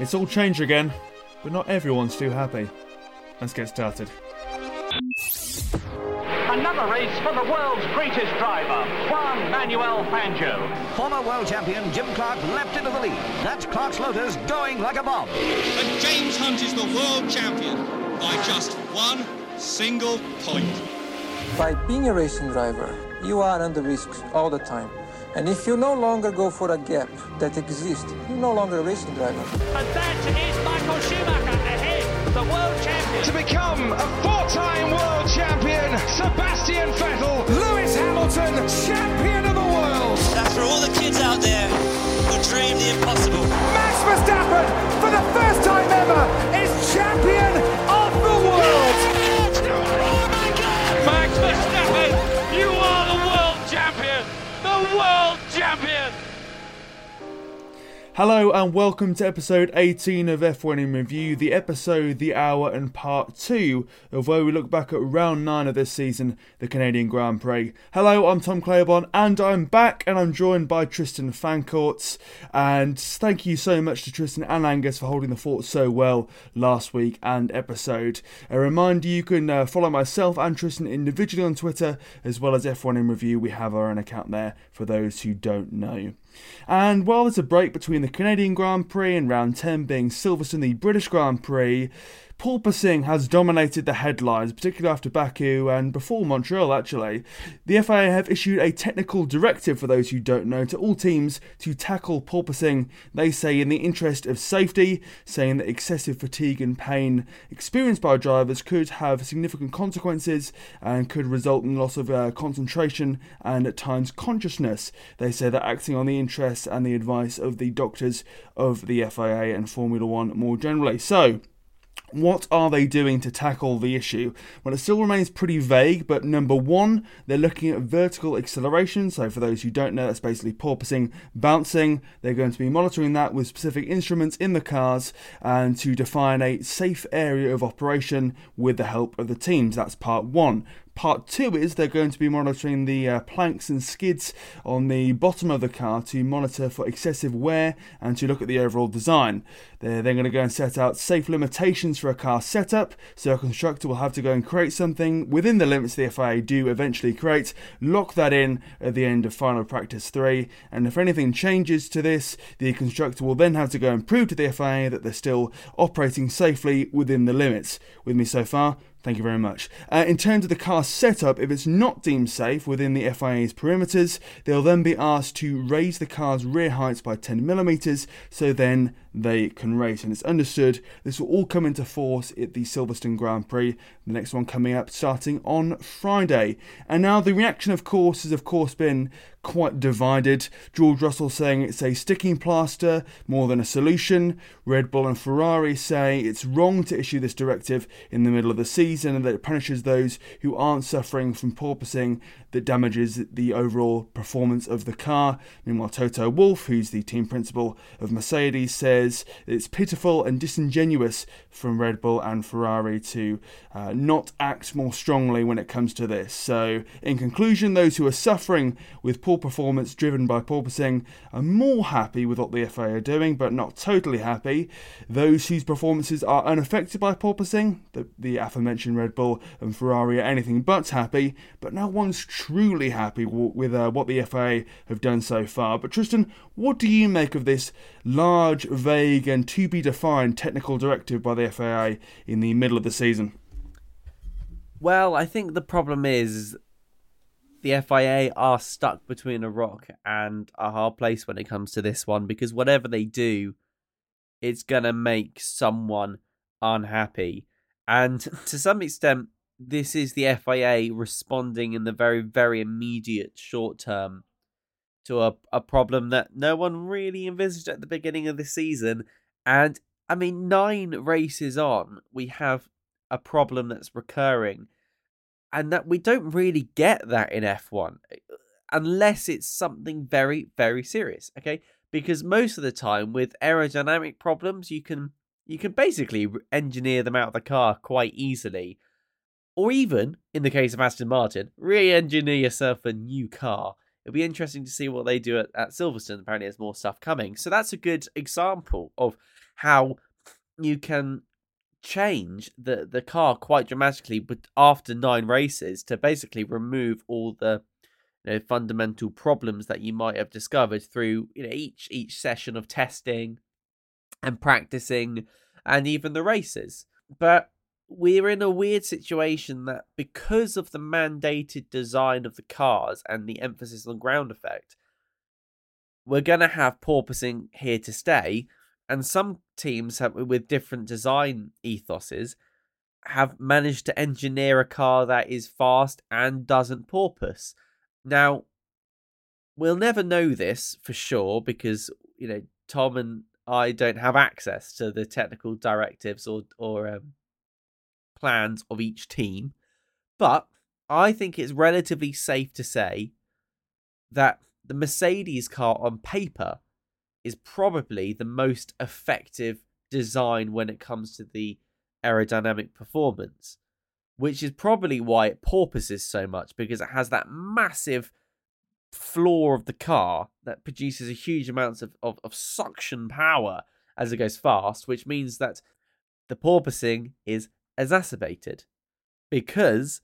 It's all changed again, but not everyone's too happy. Let's get started. Another race for the world's greatest driver, Juan Manuel Fangio. Former world champion Jim Clark leapt into the lead. That's Clark's Lotus going like a bomb. And James Hunt is the world champion by just one single point. By being a racing driver, you are under risk all the time. And if you no longer go for a gap that exists, you're no longer a racing driver. And that is Michael Schumacher ahead, the world champion. To become a four-time world champion, Sebastian Vettel, Lewis Hamilton, champion of the world. That's for all the kids out there who dream the impossible. Max Verstappen, for the first time ever, is champion champion. Hello and welcome to episode 18 of F1 in Review, the episode, the hour, and part 2 of where we look back at round 9 of this season, the Canadian Grand Prix. Hello, I'm Tom Claiborne and I'm back and I'm joined by Tristan Fancourts. And thank you so much to Tristan and Angus for holding the fort so well last week and episode. A reminder you can uh, follow myself and Tristan individually on Twitter as well as F1 in Review. We have our own account there for those who don't know. And while there's a break between the Canadian Grand Prix and round 10 being Silverstone, the British Grand Prix, porpoising has dominated the headlines, particularly after Baku and before Montreal, actually. The FIA have issued a technical directive, for those who don't know, to all teams to tackle porpoising, they say, in the interest of safety, saying that excessive fatigue and pain experienced by drivers could have significant consequences and could result in loss of uh, concentration and at times consciousness. They say that acting on the interests and the advice of the doctors of the FIA and Formula One more generally. So, what are they doing to tackle the issue? Well, it still remains pretty vague, but number one, they're looking at vertical acceleration. So, for those who don't know, that's basically porpoising, bouncing. They're going to be monitoring that with specific instruments in the cars and to define a safe area of operation with the help of the teams. That's part one. Part two is they're going to be monitoring the uh, planks and skids on the bottom of the car to monitor for excessive wear and to look at the overall design. They're then going to go and set out safe limitations for a car setup, so a constructor will have to go and create something within the limits the FIA do eventually create, lock that in at the end of final practice 3, and if anything changes to this, the constructor will then have to go and prove to the FIA that they're still operating safely within the limits. With me so far, Thank you very much. Uh, in terms of the car setup, if it's not deemed safe within the FIA's perimeters, they'll then be asked to raise the car's rear heights by 10 millimeters, so then they can race. And it's understood this will all come into force at the Silverstone Grand Prix, the next one coming up starting on Friday. And now the reaction, of course, has of course been quite divided. George Russell saying it's a sticking plaster more than a solution. Red Bull and Ferrari say it's wrong to issue this directive in the middle of the season and that it punishes those who aren't suffering from porpoising that damages the overall performance of the car. Meanwhile, Toto Wolff, who's the team principal of Mercedes, says it's pitiful and disingenuous from Red Bull and Ferrari to uh, not act more strongly when it comes to this. So, in conclusion, those who are suffering with poor performance driven by porpoising are more happy with what the FIA are doing, but not totally happy. Those whose performances are unaffected by porpoising, the, the aforementioned Red Bull and Ferrari, are anything but happy, but no one's truly happy with uh, what the FIA have done so far. But Tristan, what do you make of this large, vague, and to be defined technical directive by the FIA in the middle of the season? Well, I think the problem is the FIA are stuck between a rock and a hard place when it comes to this one because whatever they do, it's going to make someone unhappy. And to some extent, this is the FIA responding in the very, very immediate short term to a, a problem that no one really envisaged at the beginning of the season. And I mean, nine races on, we have a problem that's recurring. And that we don't really get that in F1 eh, unless it's something very very serious okay? Because most of the time with aerodynamic problems you can you can basically engineer them out of the car quite easily. Or even in the case of Aston Martin re-engineer yourself a new car It'll be interesting to see what they do at, at Silverstone. Apparently, there's more stuff coming. So that's a good example of how you can change the, the car quite dramatically but after nine races to basically remove all the you know, fundamental problems that you might have discovered through you know each each session of testing and practicing and even the races. But we're in a weird situation that because of the mandated design of the cars and the emphasis on ground effect, we're going to have porpoising here to stay. And some teams have, with different design ethoses have managed to engineer a car that is fast and doesn't porpoise. Now, we'll never know this for sure because, you know, Tom and I don't have access to the technical directives or, or um, plans of each team. But I think it's relatively safe to say that the Mercedes car on paper is probably the most effective design when it comes to the aerodynamic performance, which is probably why it porpoises so much because it has that massive floor of the car that produces a huge amounts of, of, of suction power as it goes fast, which means that the porpoising is exacerbated because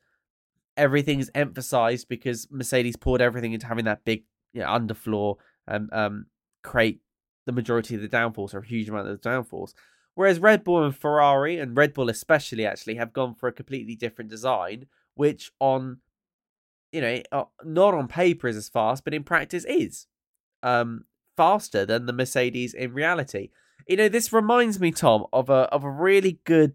everything's emphasized because Mercedes poured everything into having that big you know, underfloor and um, create the majority of the downforce or a huge amount of the downforce. Whereas Red Bull and Ferrari, and Red Bull especially, actually have gone for a completely different design, which on, you know, not on paper is as fast, but in practice is um, faster than the Mercedes in reality. You know, this reminds me, Tom, of a of a really good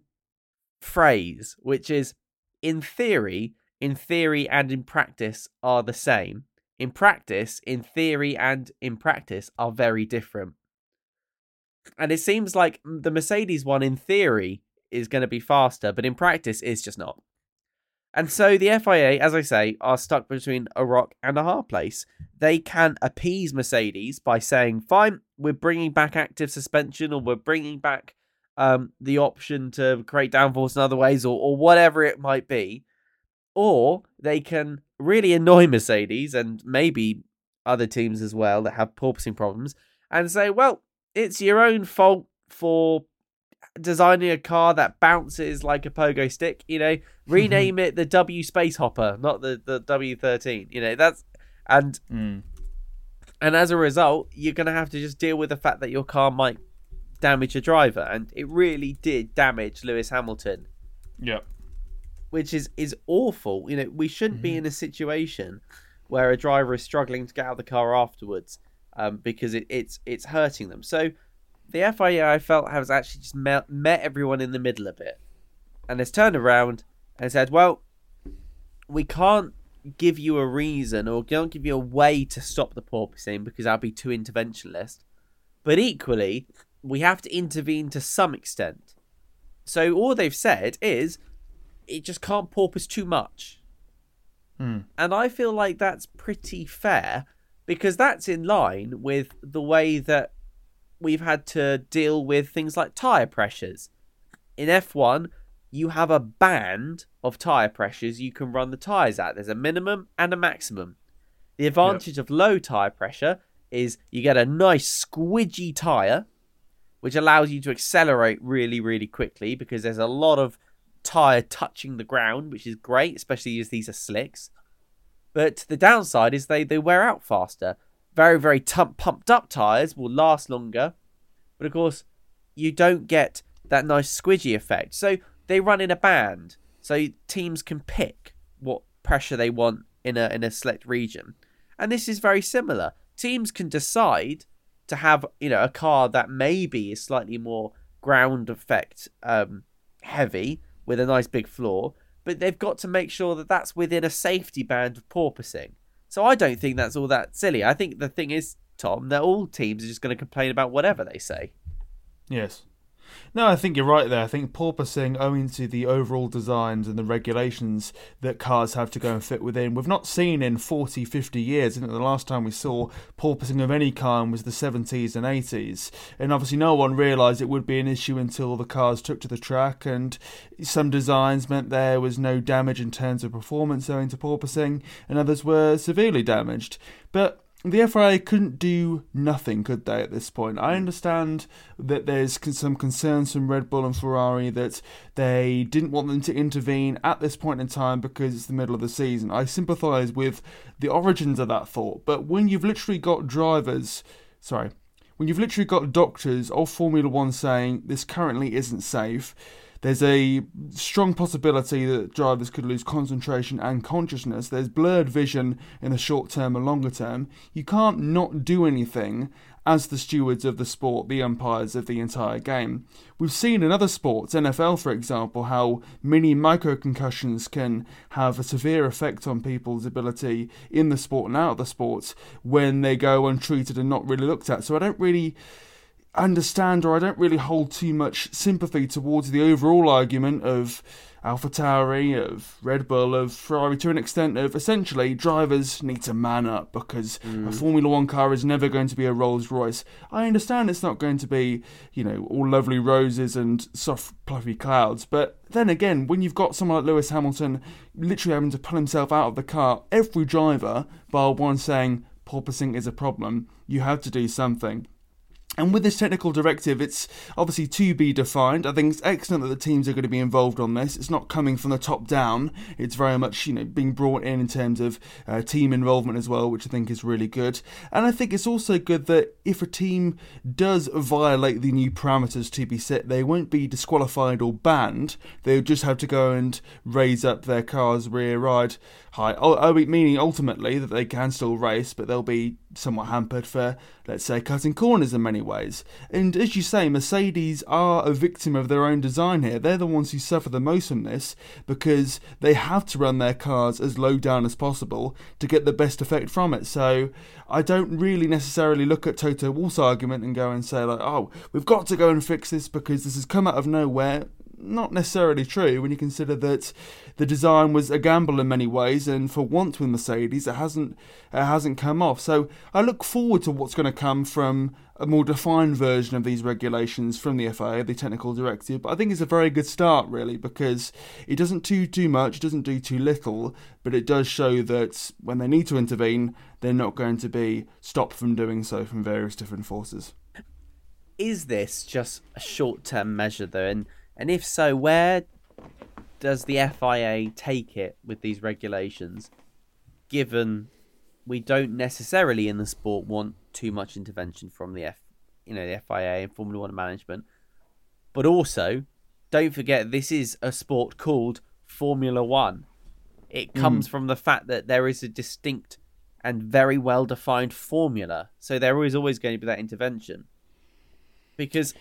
phrase, which is in theory, in theory and in practice are the same. In practice, in theory and in practice are very different. And it seems like the Mercedes one in theory is going to be faster, but in practice is just not. And so the FIA, as I say, are stuck between a rock and a hard place. They can appease Mercedes by saying, fine, we're bringing back active suspension or we're bringing back um, the option to create downforce in other ways or, or whatever it might be. Or they can really annoy Mercedes and maybe other teams as well that have porpoising problems and say, well, it's your own fault for designing a car that bounces like a pogo stick. You know, rename it the W Space Hopper, not the, the W13. You know, that's. And. Mm. And as a result, you're going to have to just deal with the fact that your car might damage a driver, and it really did damage Lewis Hamilton. Yep. Which is is awful. You know, we shouldn't mm-hmm. be in a situation where a driver is struggling to get out of the car afterwards um, because it, it's it's hurting them. So the FIA I felt has actually just met, met everyone in the middle a bit, and has turned around and said, "Well, we can't give you a reason or can't give you a way to stop the porpoising because I'd be too interventionist. But equally, we have to intervene to some extent. So all they've said is it just can't porpoise too much. Hmm. And I feel like that's pretty fair because that's in line with the way that we've had to deal with things like tyre pressures. In F1, you have a band of tyre pressures you can run the tyres at. There's a minimum and a maximum. The advantage yep. of low tyre pressure is you get a nice squidgy tyre which allows you to accelerate really, really quickly because there's a lot of tire touching the ground, which is great, especially as these are slicks. But the downside is they, they wear out faster. Very, very t- pumped up tires will last longer. But of course, you don't get that nice squidgy effect. So they run in a band. So teams can pick what pressure they want in a in a select region. And this is very similar. Teams can decide to have you know a car that maybe is slightly more ground effect um, heavy with a nice big floor, but they've got to make sure that that's within a safety band of porpoising. So I don't think that's all that silly. I think the thing is, Tom, that all teams are just going to complain about whatever they say. Yes. No, I think you're right there. I think porpoising, owing to the overall designs and the regulations that cars have to go and fit within, we've not seen in 40, 50 years. I think the last time we saw porpoising of any kind was the 70s and 80s. And obviously, no one realised it would be an issue until the cars took to the track, and some designs meant there was no damage in terms of performance owing to porpoising, and others were severely damaged. But the FIA couldn't do nothing, could they, at this point? I hmm. understand that there's some concerns from Red Bull and Ferrari that they didn't want them to intervene at this point in time because it's the middle of the season. I sympathise with the origins of that thought, but when you've literally got drivers, sorry, when you've literally got doctors of Formula One saying this currently isn't safe, there's a strong possibility that drivers could lose concentration and consciousness. There's blurred vision in the short term and longer term. You can't not do anything as the stewards of the sport, the umpires of the entire game. We've seen in other sports, NFL for example, how mini micro concussions can have a severe effect on people's ability in the sport and out of the sport when they go untreated and not really looked at. So I don't really understand or I don't really hold too much sympathy towards the overall argument of AlphaTauri, of Red Bull, of Ferrari to an extent of essentially drivers need to man up because mm. a Formula One car is never going to be a Rolls Royce. I understand it's not going to be, you know, all lovely roses and soft fluffy clouds, but then again, when you've got someone like Lewis Hamilton literally having to pull himself out of the car, every driver, bar one saying porpoising is a problem, you have to do something. And with this technical directive, it's obviously to be defined. I think it's excellent that the teams are going to be involved on this. It's not coming from the top down. It's very much, you know, being brought in in terms of uh, team involvement as well, which I think is really good. And I think it's also good that if a team does violate the new parameters to be set, they won't be disqualified or banned. They'll just have to go and raise up their car's rear ride height. Oh, meaning ultimately that they can still race, but they'll be somewhat hampered for, let's say, cutting corners in many ways. And as you say, Mercedes are a victim of their own design here. They're the ones who suffer the most from this because they have to run their cars as low down as possible to get the best effect from it. So I don't really necessarily look at Toto Wolff's argument and go and say, like, oh, we've got to go and fix this because this has come out of nowhere not necessarily true when you consider that the design was a gamble in many ways, and for once with Mercedes, it hasn't it hasn't come off. So I look forward to what's going to come from a more defined version of these regulations from the FIA, the technical directive. But I think it's a very good start, really, because it doesn't do too much, it doesn't do too little, but it does show that when they need to intervene, they're not going to be stopped from doing so from various different forces. Is this just a short-term measure, though? And and if so, where does the FIA take it with these regulations, given we don't necessarily in the sport want too much intervention from the F, you know, the FIA and Formula One management, but also don't forget this is a sport called Formula One. It mm. comes mm. from the fact that there is a distinct and very well defined formula, so there is always going to be that intervention. Because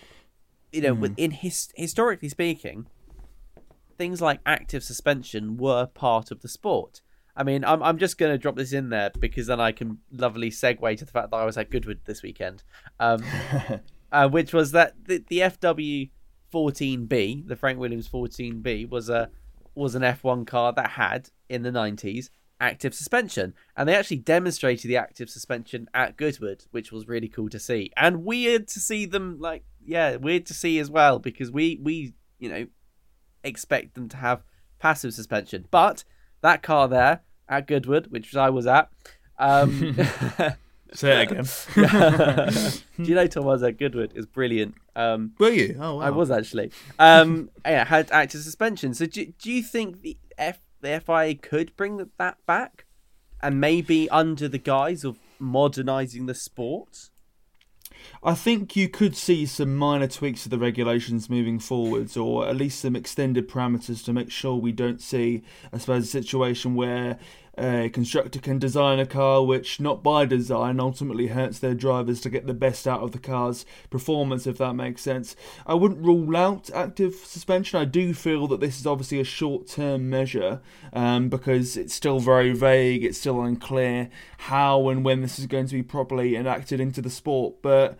you know, mm. in his historically speaking, things like active suspension were part of the sport. I mean, I'm I'm just going to drop this in there because then I can lovely segue to the fact that I was at Goodwood this weekend, um, uh, which was that the, the FW 14B, the Frank Williams 14B, was a was an F1 car that had in the 90s active suspension, and they actually demonstrated the active suspension at Goodwood, which was really cool to see, and weird to see them like yeah, weird to see as well because we we you know expect them to have passive suspension, but that car there at Goodwood, which I was at. Um, Say it again. Do you know Tom was at Goodwood? Is brilliant. Um, Were you? Oh, wow. I was actually. Um, yeah, had active suspension. So do, do you think the F the FIA could bring that back, and maybe under the guise of modernising the sport? I think you could see some minor tweaks to the regulations moving forwards, or at least some extended parameters to make sure we don't see, I suppose, a situation where a constructor can design a car which, not by design, ultimately hurts their drivers to get the best out of the car's performance, if that makes sense. I wouldn't rule out active suspension. I do feel that this is obviously a short term measure um, because it's still very vague, it's still unclear how and when this is going to be properly enacted into the sport. But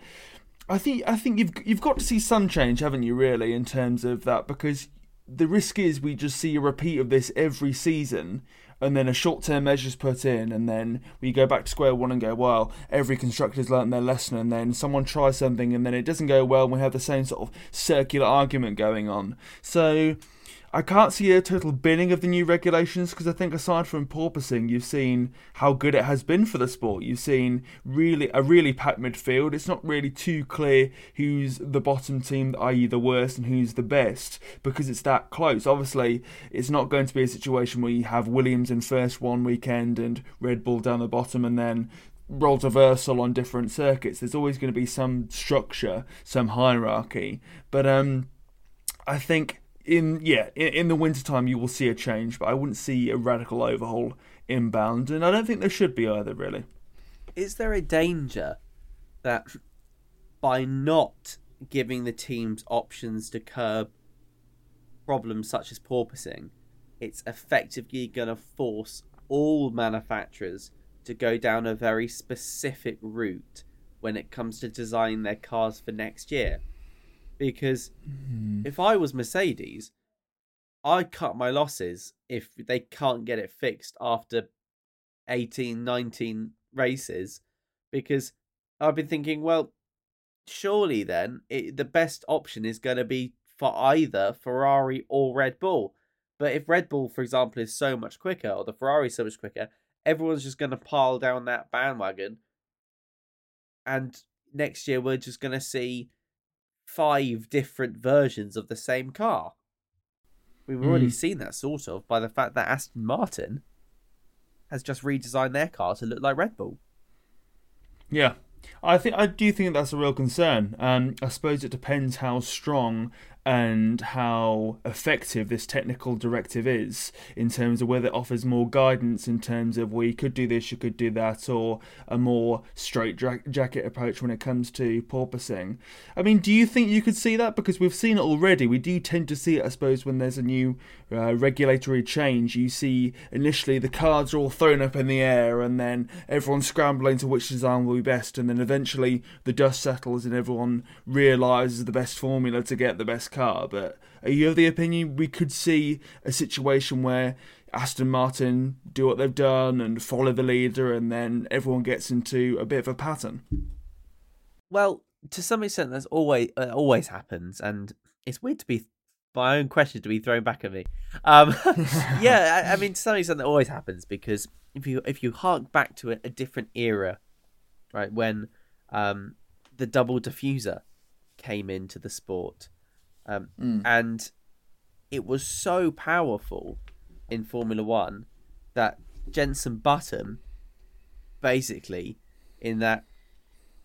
I think I think you've you've got to see some change, haven't you? Really, in terms of that, because the risk is we just see a repeat of this every season, and then a short-term measures put in, and then we go back to square one and go, well, every constructor's learnt their lesson, and then someone tries something, and then it doesn't go well, and we have the same sort of circular argument going on. So I can't see a total binning of the new regulations because I think aside from porpoising, you've seen how good it has been for the sport. You've seen really a really packed midfield. It's not really too clear who's the bottom team, i.e. the worst, and who's the best because it's that close. Obviously, it's not going to be a situation where you have Williams in first one weekend and Red Bull down the bottom, and then roles reversal on different circuits. There's always going to be some structure, some hierarchy, but um, I think in yeah in, in the wintertime you will see a change but i wouldn't see a radical overhaul inbound and i don't think there should be either really. Is there a danger that by not giving the teams options to curb problems such as porpoising it's effectively going to force all manufacturers to go down a very specific route when it comes to designing their cars for next year because mm. if I was Mercedes, I'd cut my losses if they can't get it fixed after 18, 19 races because I've been thinking, well, surely then it, the best option is going to be for either Ferrari or Red Bull. But if Red Bull, for example, is so much quicker or the Ferrari is so much quicker, everyone's just going to pile down that bandwagon. And next year, we're just going to see five different versions of the same car. We've already mm. seen that sort of by the fact that Aston Martin has just redesigned their car to look like Red Bull. Yeah, I think I do think that's a real concern. Um, I suppose it depends how strong and how effective this technical directive is in terms of whether it offers more guidance in terms of well you could do this you could do that or a more straight jacket approach when it comes to porpoising. I mean do you think you could see that? Because we've seen it already. We do tend to see it i suppose when there's a new uh, regulatory change. You see initially the cards are all thrown up in the air and then everyone's scrambling to which design will be best and then eventually the dust settles and everyone realizes the best formula to get the best car, but are you of the opinion we could see a situation where Aston Martin do what they've done and follow the leader, and then everyone gets into a bit of a pattern? Well, to some extent, that's always uh, always happens, and it's weird to be my own question to be thrown back at me. Um, yeah, I, I, mean, to some extent, that always happens because if you if you hark back to a, a different era, right, when um, the double diffuser came into the sport, um, mm. And it was so powerful in Formula One that Jenson Button, basically, in that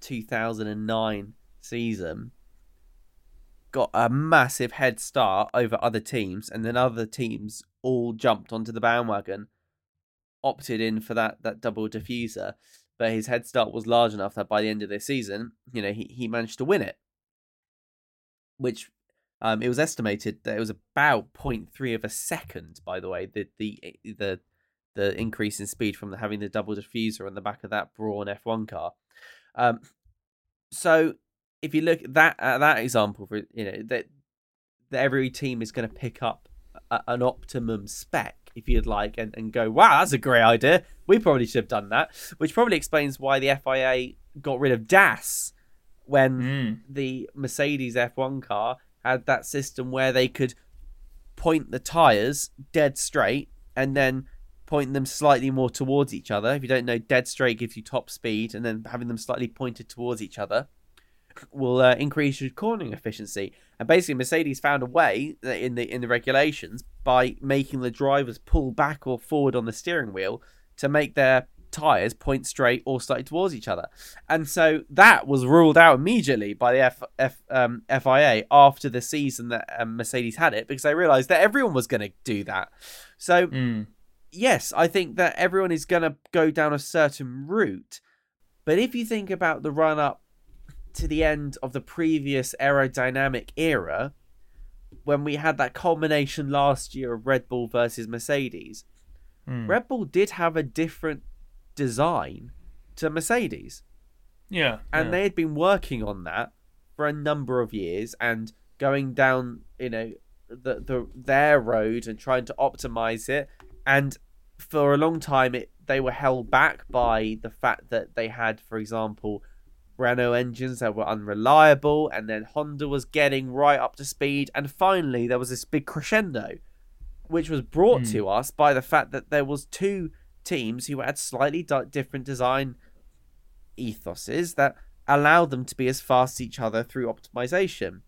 2009 season, got a massive head start over other teams, and then other teams all jumped onto the bandwagon, opted in for that that double diffuser. But his head start was large enough that by the end of the season, you know, he, he managed to win it. Which um, it was estimated that it was about 0.3 of a second. By the way, the the eh, the the increase in speed from having the double diffuser on the back of that Brawn F1 car. Um, so if you look at that at that example, for you know that, that every team is going to pick up a, an optimum spec, if you'd like, and, and go, wow, that's a great idea. We probably should have done that, which probably explains why the FIA got rid of DAS when mm. the Mercedes F1 car had that system where they could point the tires dead straight and then point them slightly more towards each other. If you don't know, dead straight gives you top speed, and then having them slightly pointed towards each other will uh, increase your cornering efficiency. And basically, Mercedes found a way in the in the regulations by making the drivers pull back or forward on the steering wheel to make their tires point straight or slightly towards each other. And so that was ruled out immediately by the F, F, um, FIA after the season that um, Mercedes had it because they realized that everyone was going to do that. So, mm. yes, I think that everyone is going to go down a certain route. But if you think about the run up to the end of the previous aerodynamic era, when we had that culmination last year of Red Bull versus Mercedes, mm. Red Bull did have a different design to Mercedes. Yeah. And yeah. they had been working on that for a number of years and going down, you know, the the their road and trying to optimize it. And for a long time, it they were held back by the fact that they had, for example, Renault engines that were unreliable, and then Honda was getting right up to speed, and finally there was this big crescendo, which was brought mm. to us by the fact that there was two teams who had slightly different design ethoses that allowed them to be as fast as each other through optimization.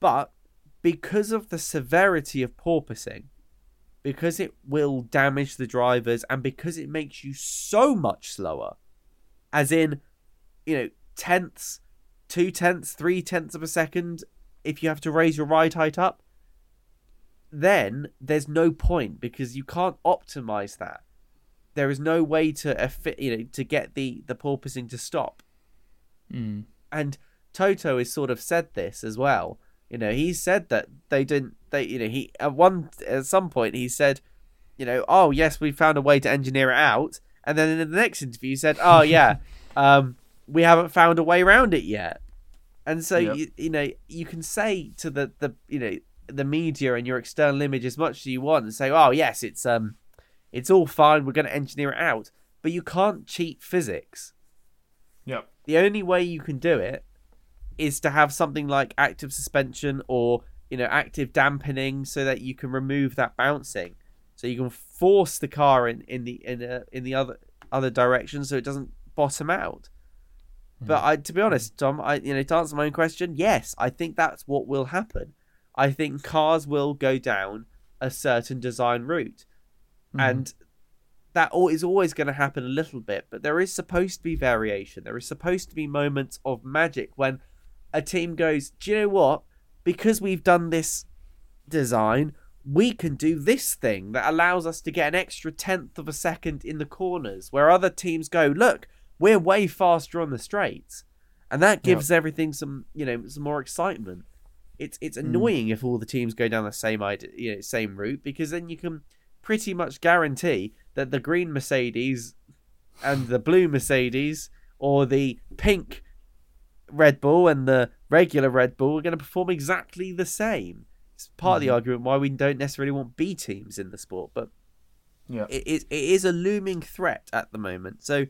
But because of the severity of porpoising, because it will damage the drivers and because it makes you so much slower, as in you know, tenths, two tenths, three tenths of a second if you have to raise your ride height up, then there's no point because you can't optimize that. There is no way to you know to get the the porpoising to stop. Mm. And Toto has sort of said this as well. You know, he said that they didn't. They you know he at one at some point he said, you know, oh yes, we found a way to engineer it out. And then in the next interview, he said, "Oh yeah, um, we haven't found a way around it yet. And so yep. you you know you can say to the the you know the media and your external image as much as you want and say, oh yes, it's um, it's all fine. We're going to engineer it out, but you can't cheat physics. Yep. The only way you can do it is to have something like active suspension or you know active dampening so that you can remove that bouncing so you can force the car in in the in a, in the other other direction so it doesn't bottom out but I, to be honest, Tom, I you know to answer my own question, yes, I think that's what will happen. I think cars will go down a certain design route, mm-hmm. and that is always going to happen a little bit. But there is supposed to be variation. There is supposed to be moments of magic when a team goes, "Do you know what? Because we've done this design, we can do this thing that allows us to get an extra tenth of a second in the corners, where other teams go, look." we're way faster on the straights, and that gives everything some you know some more excitement. It's it's hmm. annoying mm. if all the teams go down the same idea, you know, same route because then you can pretty much guarantee that the green Mercedes and the blue Mercedes or the pink Red Bull and the regular Red Bull are going to perform exactly the same. It's part mm. of the argument why we don't necessarily want B teams in the sport, but yeah, it is it is a looming threat at the moment. So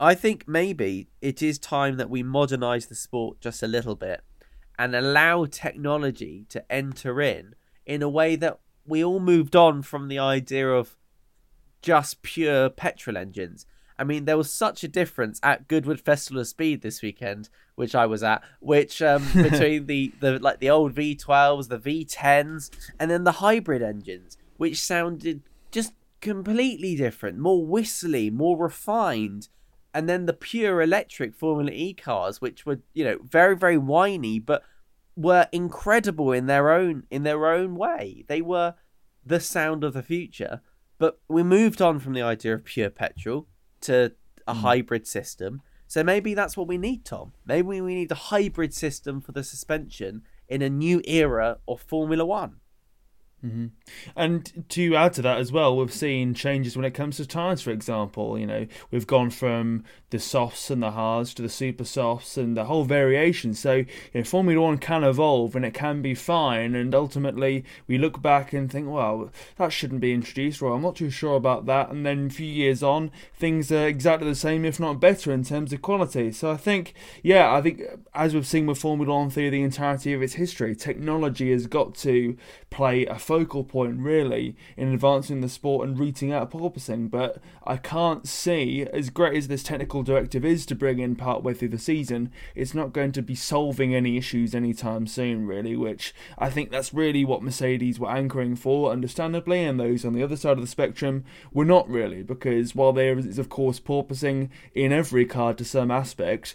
I think maybe it is time that we modernize the sport just a little bit and allow technology to enter in in a way that we all moved on from the idea of just pure petrol engines. I mean, there was such a difference at Goodwood Festival of Speed this weekend, which I was at, which um, between the, the like the old V12s, the V10s, and then the hybrid engines, which sounded just completely different, more whistly, more refined, and then the pure electric Formula E cars, which were you know very very whiny, but were incredible in their own in their own way. They were the sound of the future. But we moved on from the idea of pure petrol to a mm. hybrid system. So maybe that's what we need, Tom. Maybe we need a hybrid system for the suspension in a new era of Formula One. Mm-hmm. And to add to that as well, we've seen changes when it comes to tires. For example, you know we've gone from the softs and the hards to the super softs and the whole variation. So you know, Formula One can evolve and it can be fine. And ultimately, we look back and think, well, that shouldn't be introduced, or I'm not too sure about that. And then a few years on, things are exactly the same, if not better, in terms of quality. So I think, yeah, I think as we've seen with Formula One through the entirety of its history, technology has got to play a focal point really in advancing the sport and rooting out porpoising. But I can't see, as great as this technical directive is to bring in partway through the season, it's not going to be solving any issues anytime soon, really. Which I think that's really what Mercedes were anchoring for, understandably, and those on the other side of the spectrum were not really, because while there is, of course, porpoising in every car to some aspect,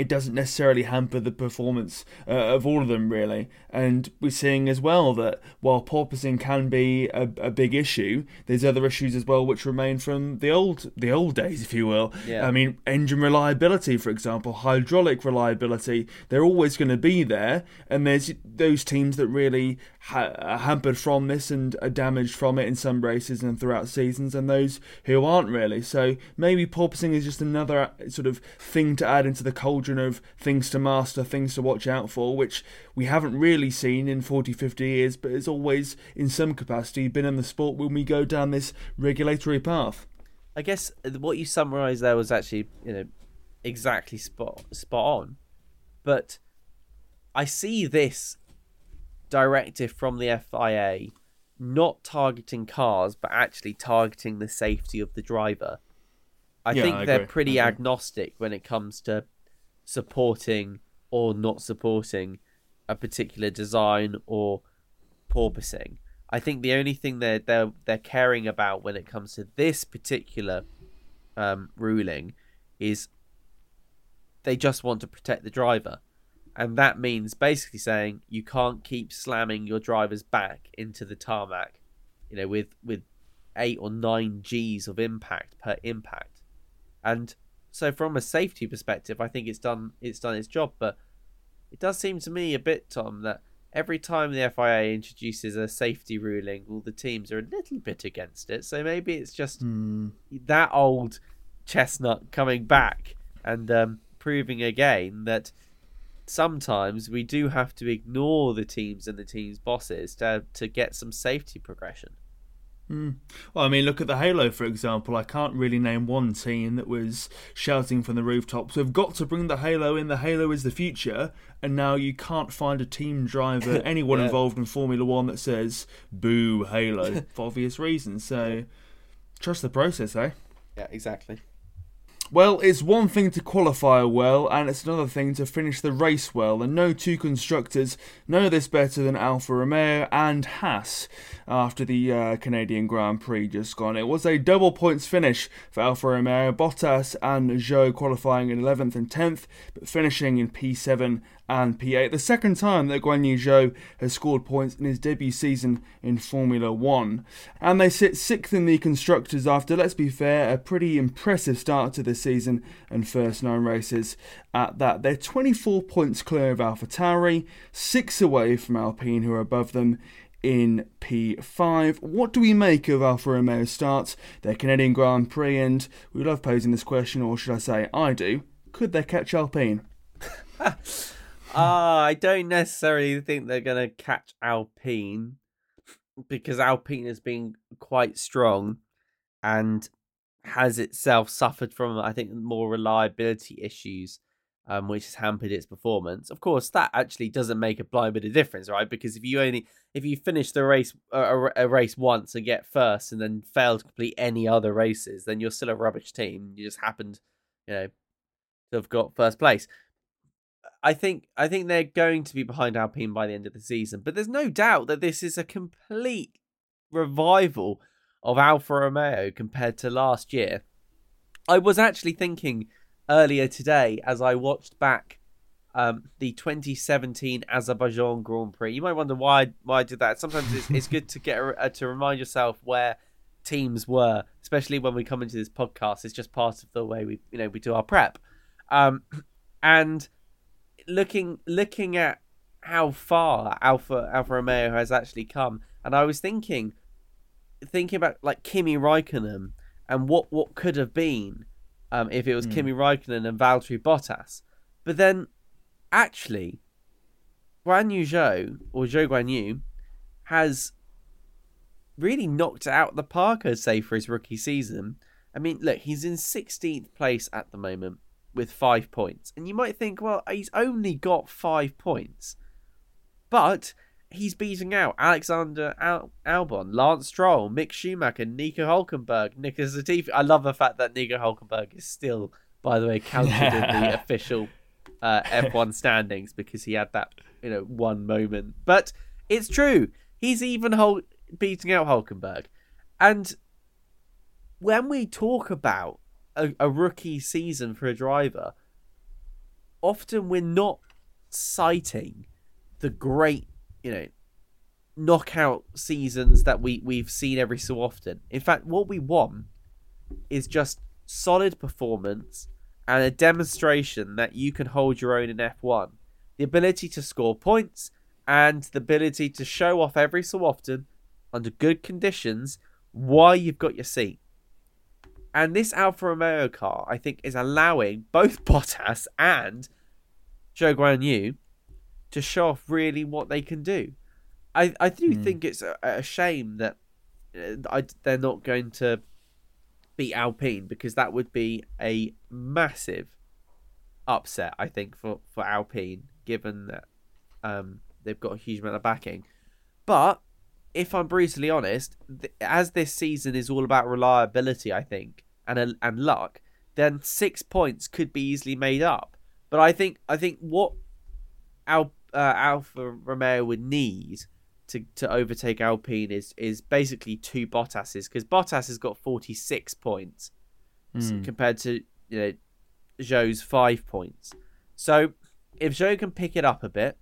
it doesn't necessarily hamper the performance uh, of all of them really. And we're seeing as well that while porpoising can be a, a, big issue there's other issues as well which remain from the old the old days if you will. Yeah. i mean engine reliability for example hydraulic reliability they're always going to be there. And there's those teams that really ha- are hampered from this and are damaged from it in some races and throughout seasons and those who aren't really. So maybe porpoising is just another sort of thing to add into the culture cauldron of things to master, things to watch out for, which we haven't really seen in 40, 50 years, but it's always, in some capacity, been in the sport when we go down this regulatory path. I guess uh, what you summarised there was actually, you know, exactly spot spot on. But I see this directive from the FIA not targeting cars, but actually targeting the safety of the driver. I Yeah, think I they're agree. pretty agnostic when it comes to supporting or not supporting a particular design or porpoising. I think the only thing they're they're they're caring about when it comes to this particular um, ruling is they just want to protect the driver, and that means basically saying you can't keep slamming your driver's back into the tarmac, you know, with with eight or nine G's of impact per impact, and so from a safety perspective, I think it's done it's done its job, but it does seem to me a bit, Tom, that every time the FIA introduces a safety ruling, all the teams are a little bit against it. So maybe it's just that old chestnut coming back and um, proving again that sometimes we do have to ignore the teams and the teams' bosses to to get some safety progression. Well, I mean, look at the Halo, for example. I can't really name one team that was shouting from the rooftops, we've got to bring the Halo in, the Halo is the future. And now you can't find a team driver, anyone Yeah. involved in Formula One, that says, boo, Halo, for obvious reasons. So, trust the process, eh? Yeah, exactly. Well, it's one thing to qualify well, and it's another thing to finish the race well, and no two constructors know this better than Alfa Romeo and Haas after the uh, Canadian Grand Prix just gone. It was a double points finish for Alfa Romeo, Bottas and Zhou qualifying in 11th and 10th, but finishing in P7 and P8. The second time that Guan Yu Zhou has scored points in his debut season in Formula One. And they sit sixth in the constructors after, let's be fair, a pretty impressive start to the season and first nine races at that. They're 24 points clear of AlphaTauri, six away from Alpine, who are above them in P5. What do we make of Alfa Romeo's start, their Canadian Grand Prix? And we love posing this question, or should I say, I do. Could they catch Alpine? Ah, I don't necessarily think they're going to catch Alpine because Alpine has been quite strong and has itself suffered from, I think, more reliability issues, um, which has hampered its performance. Of course, that actually doesn't make a blind bit of difference, right? Because if you only if you finish the race a, a race once and get first and then fail to complete any other races, then you're still a rubbish team. You just happened, you know, to have got first place. I think I think they're going to be behind Alpine by the end of the season, but there's no doubt that this is a complete revival of Alfa Romeo compared to last year. I was actually thinking earlier today as I watched back um, the 2017 Azerbaijan Grand Prix. You might wonder why why I did that. Sometimes it's, it's good to get a, to remind yourself where teams were, especially when we come into this podcast. It's just part of the way we you know we do our prep. Um, and looking looking at how far Alpha Alfa Romeo has actually come, and I was thinking thinking about like Kimi Raikkonen and what what could have been um, if it was Kimi Raikkonen and Valtteri Bottas, but then actually Guan Yu Zhou or Zhou Guan Yu has really knocked out the park, I'd say, for his rookie season. I mean, look, he's in 16th place at the moment with five points. And you might think, well, he's only got five points. But he's beating out Alexander Al- Albon, Lance Stroll, Mick Schumacher, Nico Hulkenberg, Nico Latifi. I love the fact that Nico Hulkenberg is still, by the way, counted in the official uh, F1 standings because he had that, you know, one moment. But it's true. He's even Hul- beating out Hulkenberg. And when we talk about a, a rookie season for a driver, often we're not citing the great, you know, knockout seasons that we, we've seen every so often. In fact, what we want is just solid performance and a demonstration that you can hold your own in F1. The ability to score points and the ability to show off every so often under good conditions why you've got your seat. And this Alfa Romeo car, I think, is allowing both Bottas and Zhou Guan Yu to show off really what they can do. I, I do mm. think it's a, a shame that uh, I, they're not going to beat Alpine because that would be a massive upset, I think, for, for Alpine, given that um, they've got a huge amount of backing. But if I'm brutally honest, th- as this season is all about reliability, I think, and and luck, then six points could be easily made up. But I think I think what Al, uh, Alfa Romeo would need to, to overtake Alpine is is basically two Bottas's because Bottas has got 46 points mm. compared to you know Zhou's five points. So if Zhou can pick it up a bit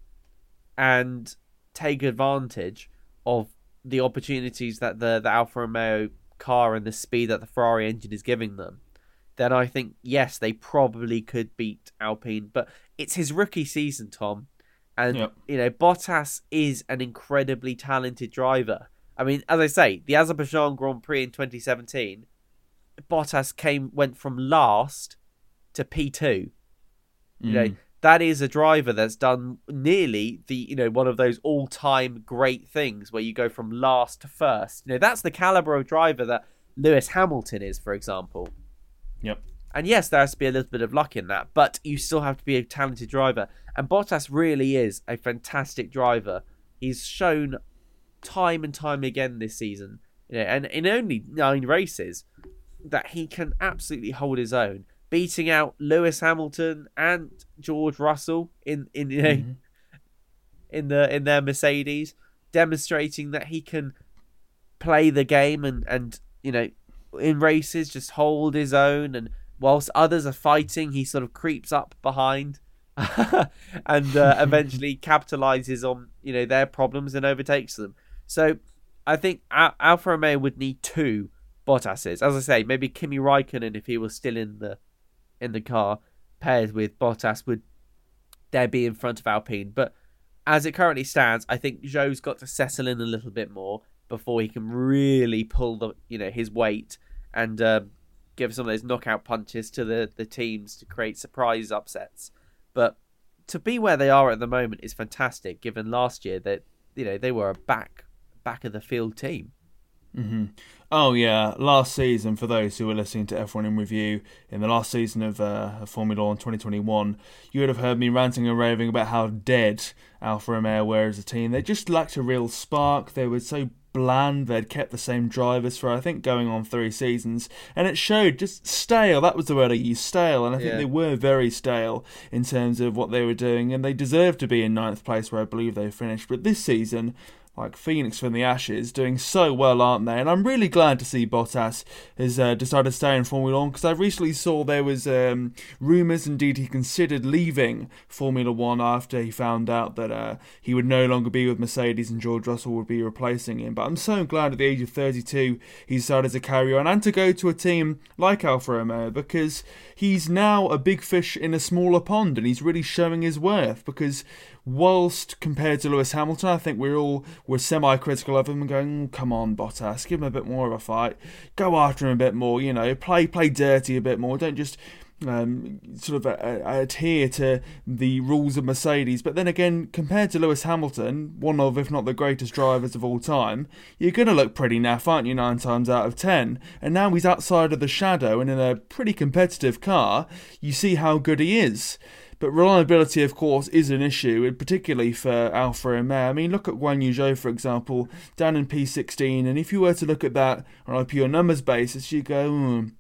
and take advantage of the opportunities that the the Alfa Romeo car and the speed that the Ferrari engine is giving them, then I think yes, they probably could beat Alpine. But it's his rookie season, Tom, and yep. you know Bottas is an incredibly talented driver. I mean, as I say, the Azerbaijan Grand Prix in 2017, Bottas came went from last to P2. You mm. That is a driver that's done nearly the you know one of those all-time great things where you go from last to first. You know, that's the caliber of driver that Lewis Hamilton is, for example. Yep. And yes, there has to be a little bit of luck in that, but you still have to be a talented driver. And Bottas really is a fantastic driver. He's shown time and time again this season, you know, and in only nine races, that he can absolutely hold his own, beating out Lewis Hamilton and George Russell in in you know, mm-hmm. in the in their Mercedes, demonstrating that he can play the game and and you know in races just hold his own. And whilst others are fighting he sort of creeps up behind and uh, eventually capitalizes on you know their problems and overtakes them. So i think Al- alfa romeo would need two bottas's. As i say maybe kimi raikkonen if he was still in the in the car paired with bottas would there be in front of alpine but as it currently stands i think zhou's got to settle in a little bit more before he can really pull the you know his weight and um, give some of those knockout punches to the the teams to create surprise upsets. But to be where they are at the moment is fantastic, given last year that you know they were a back back of the field team. Mm-hmm. Oh yeah, last season for those who were listening to F1 in review in the last season of uh, Formula One 2021, you would have heard me ranting and raving about how dead Alfa Romeo were as a team. They just lacked a real spark. They were so bland. They'd kept the same drivers for I think going on three seasons, and it showed just stale. That was the word I used, stale. And I think yeah. they were very stale in terms of what they were doing, and they deserved to be in ninth place where I believe they finished. But this season, like Phoenix from the Ashes, doing so well, aren't they? And I'm really glad to see Bottas has uh, decided to stay in Formula One because I recently saw there was um, rumours, indeed he considered leaving Formula One after he found out that uh, he would no longer be with Mercedes and George Russell would be replacing him. But I'm so glad at the age of 32 he decided to carry on and to go to a team like Alfa Romeo because he's now a big fish in a smaller pond and he's really showing his worth because whilst compared to Lewis Hamilton, I think we're all were semi-critical of him and going, "Come on, Bottas, give him a bit more of a fight, go after him a bit more, you know, play play dirty a bit more, don't just." Um, sort of uh, uh, adhere to the rules of Mercedes, but then again, compared to Lewis Hamilton, one of, if not the greatest drivers of all time, you're going to look pretty naff, aren't you, nine times out of ten? And now he's outside of the shadow and in a pretty competitive car, you see how good he is. But reliability, of course, is an issue, particularly for Alfa Romeo. I mean, look at Guan Yu Zhou, for example, down in P16, and if you were to look at that on a pure numbers basis, you go, mm,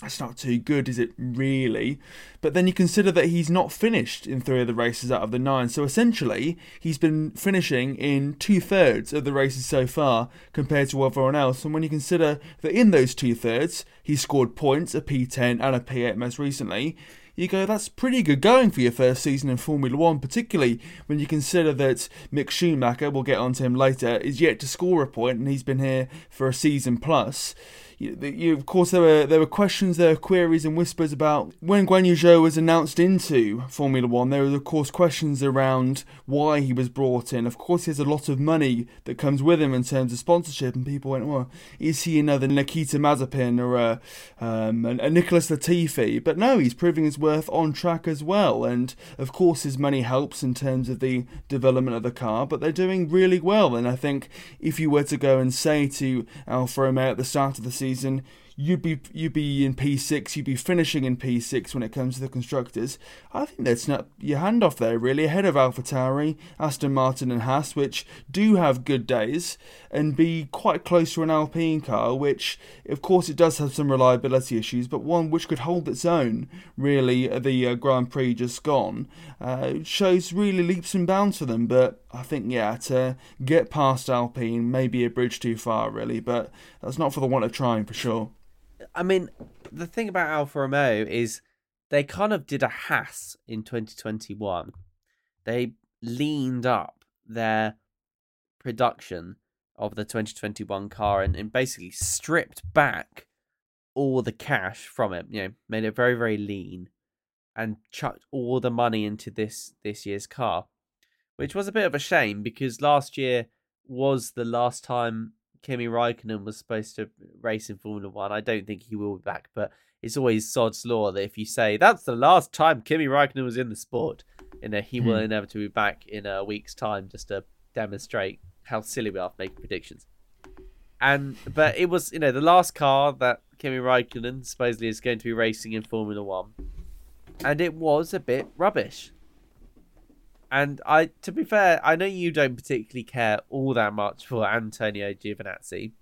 that's not too good, is it really? But then you consider that he's not finished in three of the races out of the nine. So essentially, he's been finishing in two thirds of the races so far compared to everyone else. And when you consider that in those two thirds, he scored points, a P10 and a P8 most recently, you go, that's pretty good going for your first season in Formula One, particularly when you consider that Mick Schumacher, we'll get onto him later, is yet to score a point and he's been here for a season plus. You, you, of course, there were there were questions, there were queries and whispers about when Guan Yu Zhou was announced into Formula One. There were, of course, questions around why he was brought in. Of course, he has a lot of money that comes with him in terms of sponsorship, and people went, "Well, is he another Nikita Mazepin or a, um, a, a Nicholas Latifi?" But no, he's proving his worth on track as well. And of course, his money helps in terms of the development of the car. But they're doing really well, and I think if you were to go and say to Alfa Romeo at the start of the season season, you'd be you'd be in P6, you'd be finishing in P6 when it comes to the constructors. I think they'd snap your hand off there really ahead of AlphaTauri, Aston Martin, and Haas, which do have good days, and be quite close to an Alpine car, which of course it does have some reliability issues, but one which could hold its own. Really, the uh, Grand Prix just gone uh, shows really leaps and bounds for them, but I think yeah to get past Alpine may be a bridge too far really, but that's not for the want of trying for sure. I mean, the thing about Alfa Romeo is they kind of did a Haas in 2021. They leaned up their production of the 2021 car and, and basically stripped back all the cash from it. You know, made it very very lean, and chucked all the money into this this year's car, which was a bit of a shame because last year was the last time Kimi Raikkonen was supposed to race in Formula One. I don't think he will be back, but it's always sod's law that if you say that's the last time Kimi Raikkonen was in the sport, you know, he hmm. will inevitably be back in a week's time just to demonstrate how silly we are making predictions. And but it was you know the last car that Kimi Raikkonen supposedly is going to be racing in Formula One, and it was a bit rubbish. And I, to be fair, I know you don't particularly care all that much for Antonio Giovinazzi.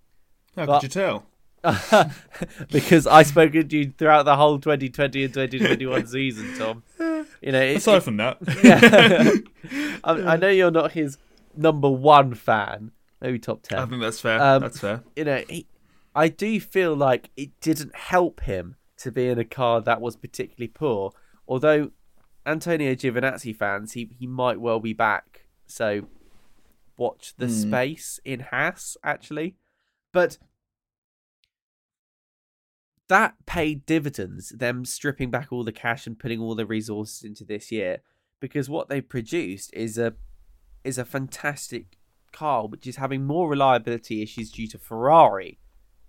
How but... could you tell? because I spoke to you throughout the whole 2020 and 2021 season, Tom. You know, it, aside it, from that, yeah, I, I, know you're not his number one fan, maybe top ten. I think that's fair. Um, that's fair. You know, he, I do feel like it didn't help him to be in a car that was particularly poor. Although Antonio Giovinazzi fans, he he might well be back. So watch the mm. space in Haas actually, but that paid dividends. Them stripping back all the cash and putting all the resources into this year, because what they produced is a is a fantastic car, which is having more reliability issues due to Ferrari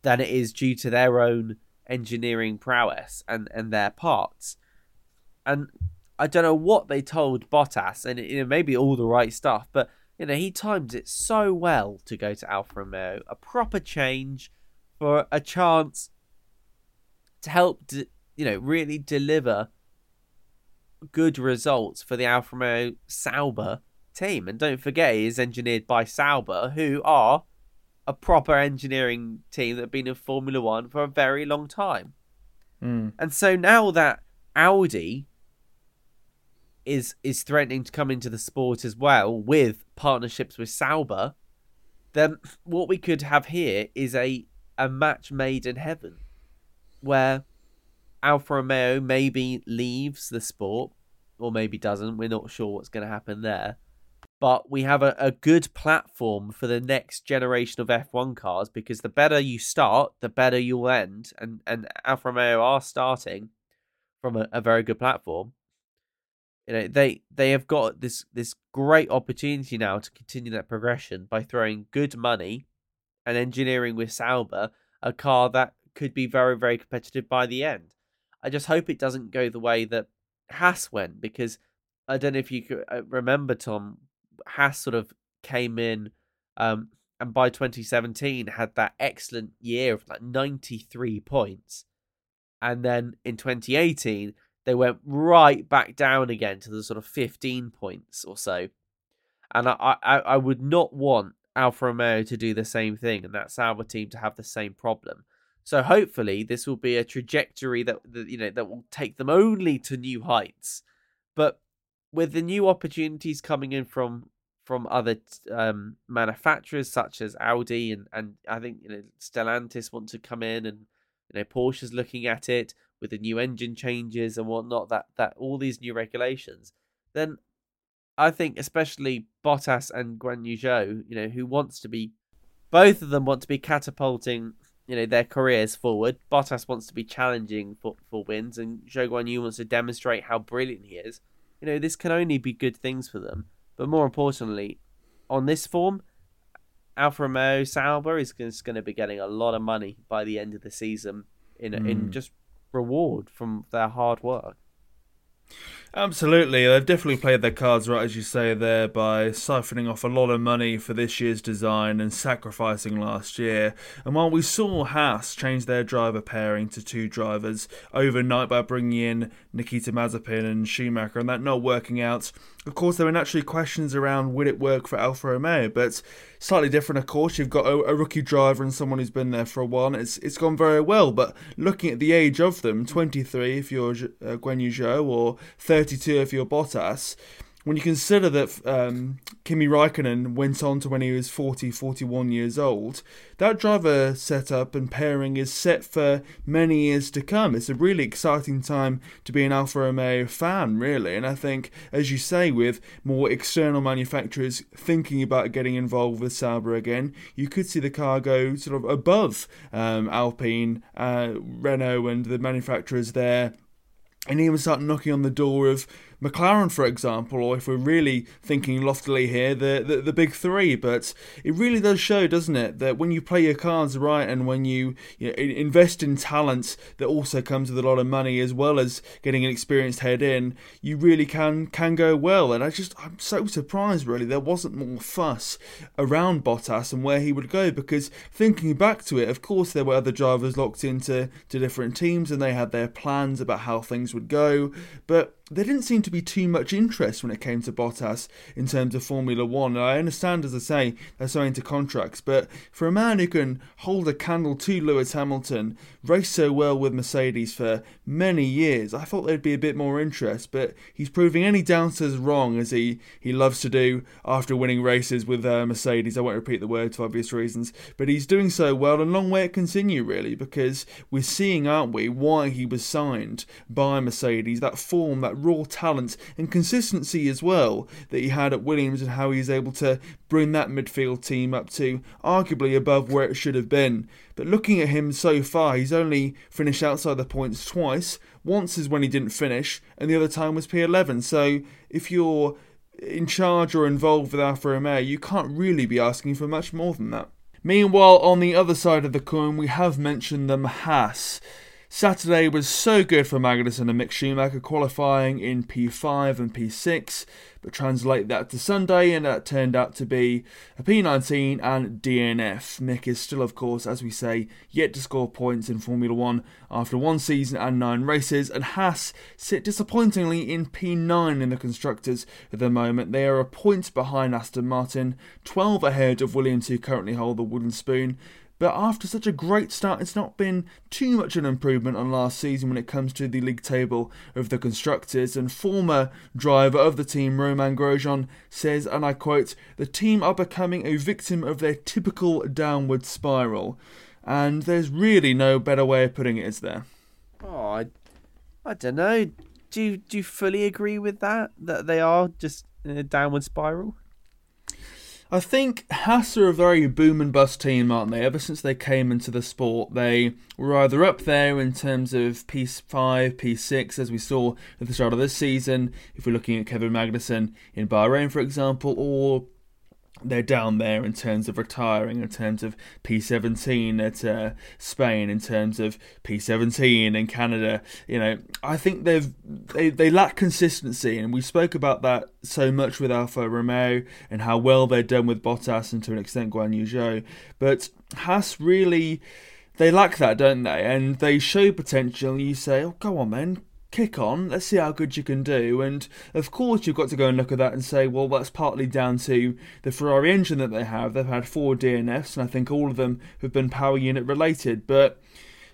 than it is due to their own engineering prowess and and their parts. And I don't know what they told Bottas, and you know maybe all the right stuff, but you know he timed it so well to go to Alfa Romeo, a proper change for a chance to help, de- you know, really deliver good results for the Alfa Romeo Sauber team. And don't forget, it is engineered by Sauber, who are a proper engineering team that have been in Formula One for a very long time. Mm. And so now that Audi is is threatening to come into the sport as well with partnerships with Sauber, then what we could have here is a a match made in heaven, where Alfa Romeo maybe leaves the sport or maybe doesn't. We're not sure what's going to happen there. But we have a, a good platform for the next generation of F1 cars because the better you start, the better you'll end. And, and Alfa Romeo are starting from a, a very good platform you know they they have got this this great opportunity now to continue that progression by throwing good money and engineering with Sauber a car that could be very very competitive by the end. I just hope it doesn't go the way that Haas went because I don't know if you uh, remember Tom Haas sort of came in um, and by 2017 had that excellent year of like 93 points and then in 2018 they went right back down again to the sort of 15 points or so. And I, I, I would not want Alfa Romeo to do the same thing and that Sauber team to have the same problem. So hopefully this will be a trajectory that, that you know that will take them only to new heights. But with the new opportunities coming in from from other um, manufacturers such as Audi and and I think you know Stellantis want to come in and you know Porsche's looking at it with the new engine changes and whatnot, that that all these new regulations, then I think especially Bottas and Guan Yu Zhou, you know, who wants to be, both of them want to be catapulting you know their careers forward. Bottas wants to be challenging for, for wins, and Zhou Guan Yu wants to demonstrate how brilliant he is. You know, this can only be good things for them. But more importantly, on this form, Alfa Romeo Sauber is just going to be getting a lot of money by the end of the season in mm. in just reward from their hard work. Absolutely, they've definitely played their cards right, as you say there, by siphoning off a lot of money for this year's design and sacrificing last year. And while we saw Haas change their driver pairing to two drivers overnight by bringing in Nikita Mazepin and Schumacher, and that not working out, of course, there were naturally questions around would it work for Alfa Romeo, but slightly different, of course. You've got a, a, rookie driver and someone who's been there for a while. it's it's gone very well. But looking at the age of them, 23 if you're uh, Zhou or 32 if you're Bottas, when you consider that um, Kimi Raikkonen went on to when he was 40, 41 years old, that driver setup and pairing is set for many years to come. It's a really exciting time to be an Alfa Romeo fan, really. And I think, as you say, with more external manufacturers thinking about getting involved with Sauber again, you could see the car go sort of above um, Alpine, uh, Renault, and the manufacturers there and even start knocking on the door of McLaren, for example, or if we're really thinking loftily here, the, the, the big three. But it really does show, doesn't it, that when you play your cards right and when you, you know, invest in talent that also comes with a lot of money as well as getting an experienced head in, you really can can go well. And I just I'm so surprised really there wasn't more fuss around Bottas and where he would go because thinking back to it, of course there were other drivers locked into to different teams and they had their plans about how things would go, but there didn't seem to be too much interest when it came to Bottas in terms of Formula One. I understand, as I say, they're so into contracts, but for a man who can hold a candle to Lewis Hamilton, race so well with Mercedes for many years, I thought there'd be a bit more interest. But he's proving any doubters wrong, as he, he loves to do after winning races with uh, Mercedes. I won't repeat the words for obvious reasons, but he's doing so well, and long way to continue, really, because we're seeing, aren't we, why he was signed by Mercedes, that form, that raw talent and consistency as well that he had at Williams and how he's able to bring that midfield team up to arguably above where it should have been. But looking at him so far, he's only finished outside the points twice. Once is when he didn't finish, and the other time was P11. So if you're in charge or involved with Alfa Romeo, you can't really be asking for much more than that. Meanwhile, on the other side of the coin, we have mentioned them Haas. Saturday was so good for Magnussen and Mick Schumacher qualifying in P5 and P6, but translate that to Sunday and that turned out to be a P19 and DNF. Mick is still, of course, as we say, yet to score points in Formula 1 after one season and nine races, and Haas sit disappointingly in P9 in the Constructors at the moment. They are a point behind Aston Martin, 12 ahead of Williams, who currently hold the wooden spoon. But after such a great start, it's not been too much an improvement on last season when it comes to the league table of the constructors. And former driver of the team, Romain Grosjean, says, and I quote, the team are becoming a victim of their typical downward spiral. And there's really no better way of putting it, is there? Oh, I, I don't know. Do you, do you fully agree with that? That they are just in a downward spiral? I think Haas are a very boom and bust team, aren't they? Ever since they came into the sport, they were either up there in terms of P5, P6, as we saw at the start of this season, if we're looking at Kevin Magnussen in Bahrain, for example, or they're down there in terms of retiring, in terms of P17 at uh, Spain, in terms of P17 in Canada. You know, I think they've they, they lack consistency, and we spoke about that so much with Alfa Romeo and how well they're done with Bottas and to an extent Guan Yu Zhou. But Haas really they lack that, don't they? And they show potential. And you say, "Oh, go on, man, kick on, let's see how good you can do. And of course, you've got to go and look at that and say, well, that's partly down to the Ferrari engine that they have. They've had four DNFs, and I think all of them have been power unit related. But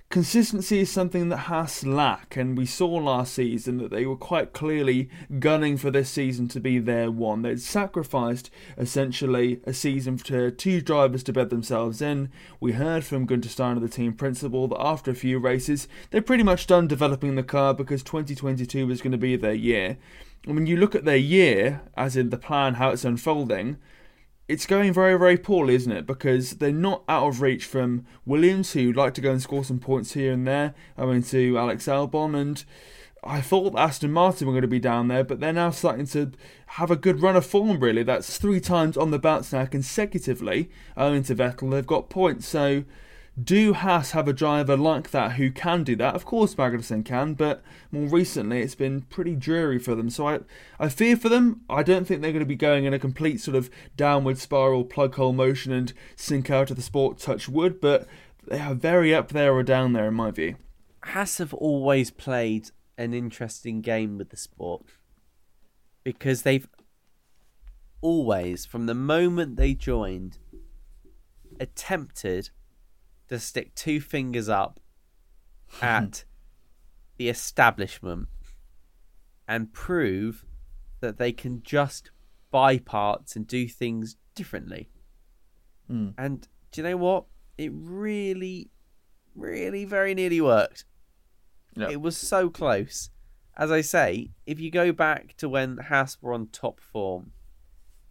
Consistency is something that Haas lack, and we saw last season that they were quite clearly gunning for this season to be their one. They'd sacrificed essentially a season to two drivers to bed themselves in. We heard from Gunther Steiner, the team principal, that after a few races, they're pretty much done developing the car because 2022 was going to be their year. And when you look at their year, as in the plan, how it's unfolding, it's going very, very poorly, isn't it? Because they're not out of reach from Williams, who'd like to go and score some points here and there. I mean, to Alex Albon, and I thought Aston Martin were going to be down there, but they're now starting to have a good run of form, really. That's three times on the bounce now consecutively, owing to Vettel. They've got points, so do Haas have a driver like that who can do that? Of course, Magnussen can, but more recently it's been pretty dreary for them. So I, I fear for them. I don't think they're going to be going in a complete sort of downward spiral, plug hole motion and sink out of the sport, touch wood, but they are very up there or down there in my view. Haas have always played an interesting game with the sport because they've always, from the moment they joined, attempted to stick two fingers up at the establishment and prove that they can just buy parts and do things differently. Mm. And do you know what? It really, really very nearly worked. Yep. It was so close. As I say, if you go back to when Haas were on top form,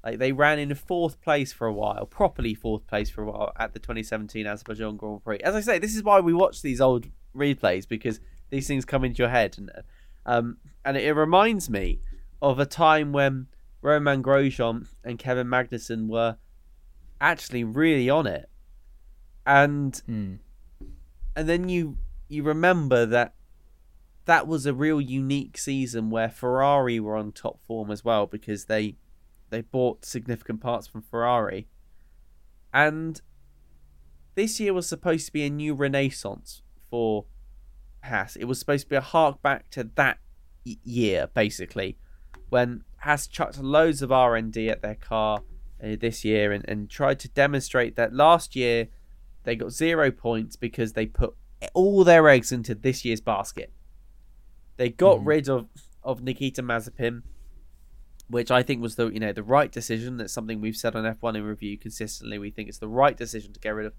like they ran in fourth place for a while, properly fourth place for a while at the 2017 Azerbaijan Grand Prix. As I say, this is why we watch these old replays because these things come into your head, and um, and it reminds me of a time when Romain Grosjean and Kevin Magnussen were actually really on it, and Mm. and then you you remember that that was a real unique season where Ferrari were on top form as well because they they bought significant parts from Ferrari. And this year was supposed to be a new renaissance for Haas. It was supposed to be a hark back to that year, basically, when Haas chucked loads of R&D at their car uh, this year and, and tried to demonstrate that last year they got zero points because they put all their eggs into this year's basket. They got rid of, of Nikita Mazepin, which I think was the you know the right decision. That's something we've said on F1 in review consistently. We think it's the right decision to get rid of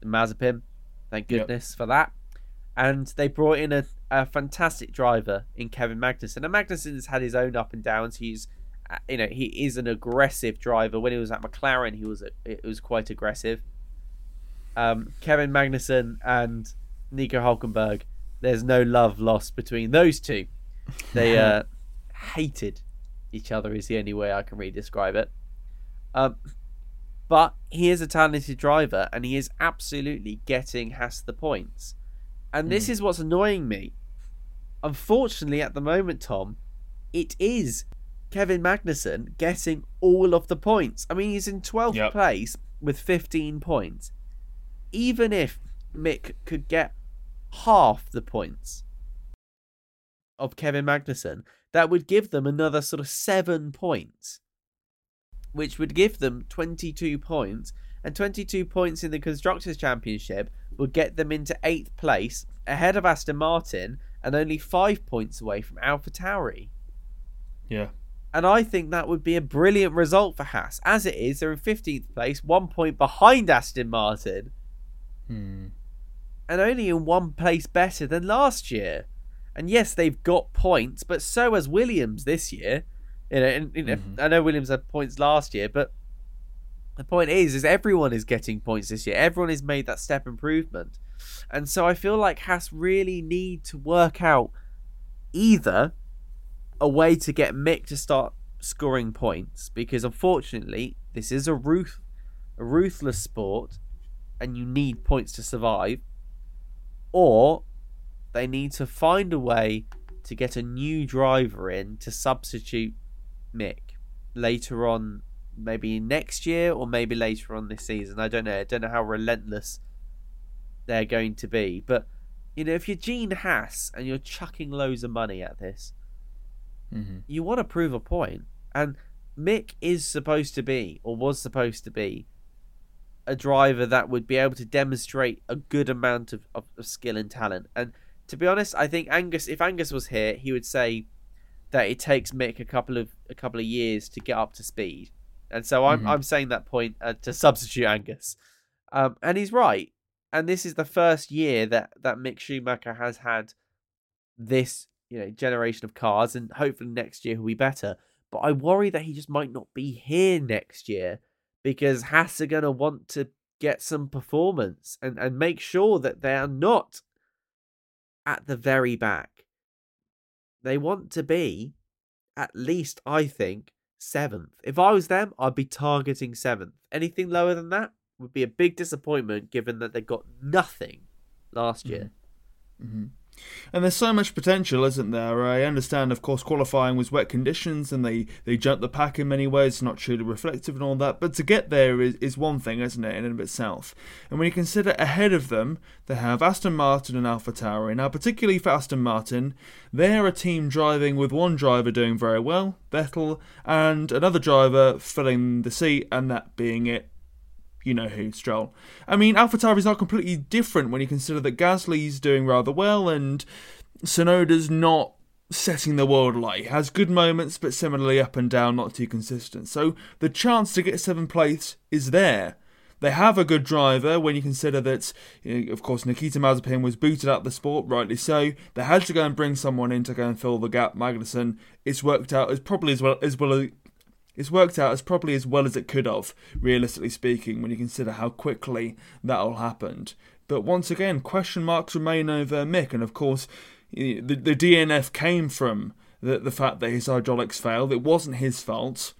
the Mazepin. Thank Yep. goodness for that. And they brought in a, a fantastic driver in Kevin Magnussen. And Magnussen has had his own up and downs. He's uh, you know he is an aggressive driver. When he was at McLaren, he was it was quite aggressive. Um, Kevin Magnussen and Nico Hulkenberg. There's no love lost between those two. They uh, hated each other is the only way I can really describe it. Um, but he is a talented driver, and he is absolutely getting Haas the points. And this is what's annoying me. Unfortunately, at the moment, Tom, it is Kevin Magnussen getting all of the points. I mean, he's in 12th Yep. place with 15 points. Even if Mick could get half the points of Kevin Magnussen, that would give them another sort of seven points, which would give them 22 points. And 22 points in the Constructors' Championship would get them into eighth place, ahead of Aston Martin, and only five points away from AlphaTauri. Yeah. And I think that would be a brilliant result for Haas. As it is, they're in 15th place, one point behind Aston Martin, Hmm. and only in one place better than last year. And yes, they've got points, but so has Williams this year. You know, and, you know, mm-hmm. I know Williams had points last year, but the point is, is everyone is getting points this year. Everyone has made that step improvement, and so I feel like Haas really need to work out either a way to get Mick to start scoring points, because unfortunately, this is a ruth, a ruthless sport, and you need points to survive, or they need to find a way to get a new driver in to substitute Mick later on, maybe next year or maybe later on this season. I don't know. I don't know how relentless they're going to be. But, you know, if you're Gene Haas and you're chucking loads of money at this, Mhm. you want to prove a point. And Mick is supposed to be, or was supposed to be, a driver that would be able to demonstrate a good amount of, of, of skill and talent. And to be honest, I think Angus, if Angus was here, he would say that it takes Mick a couple of a couple of years to get up to speed. And so I'm Mhm. I'm saying that point uh, to substitute Angus, um, and he's right. And this is the first year that that Mick Schumacher has had this you know generation of cars, and hopefully next year he'll be better. But I worry that he just might not be here next year because Haas are going to want to get some performance and, and make sure that they are not at the very back. They want to be at least, I think, seventh. If I was them, I'd be targeting seventh. Anything lower than that would be a big disappointment given that they got nothing last year. Mm-hmm. And there's so much potential, isn't there? I understand, of course, qualifying was wet conditions and they, they jumped the pack in many ways, not truly reflective and all that. But to get there is, is one thing, isn't it, in and of itself? And when you consider ahead of them, they have Aston Martin and Alpha Tauri. Now, particularly for Aston Martin, they're a team driving with one driver doing very well, Vettel, and another driver filling the seat, and that being it you know who, Stroll. I mean, AlphaTauri is not completely different when you consider that Gasly's doing rather well and Tsunoda's not setting the world alight. He has good moments, but similarly up and down, not too consistent. So the chance to get seventh place is there. They have a good driver when you consider that, you know, of course, Nikita Mazepin was booted out of the sport, rightly so. They had to go and bring someone in to go and fill the gap. Magnussen, it's worked out as probably as well as well it's worked out as probably as well as it could have, realistically speaking, when you consider how quickly that all happened. But once again, question marks remain over Mick, and of course, the, the DNF came from the, the fact that his hydraulics failed. It wasn't his fault.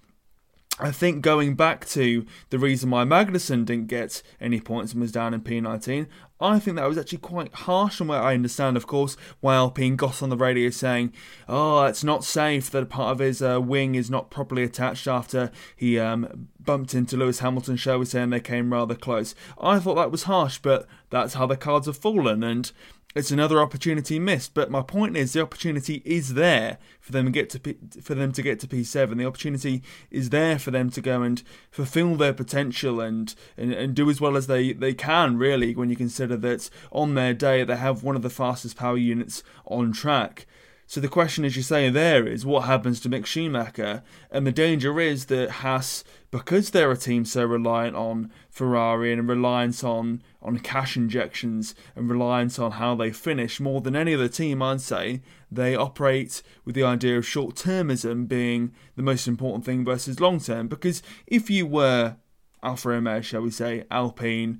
I think going back to the reason why Magnussen didn't get any points and was down in P19, I think that was actually quite harsh. And where I understand, of course, why Alpine got on the radio saying, "Oh, it's not safe that a part of his uh, wing is not properly attached after he um, bumped into Lewis Hamilton." Shall we say, and they came rather close. I thought that was harsh, but that's how the cards have fallen, and it's another opportunity missed. But my point is, the opportunity is there for them to get to P- for them to get to P7. The opportunity is there for them to go and fulfil their potential and, and, and do as well as they, they can. Really, when you consider that on their day they have one of the fastest power units on track. So the question, as you say, there is what happens to Mick Schumacher, and the danger is that Haas, because they're a team so reliant on Ferrari and reliance on on cash injections and reliance on how they finish more than any other team, I'd say they operate with the idea of short termism being the most important thing versus long term. Because if you were Alfa Romeo, shall we say, Alpine,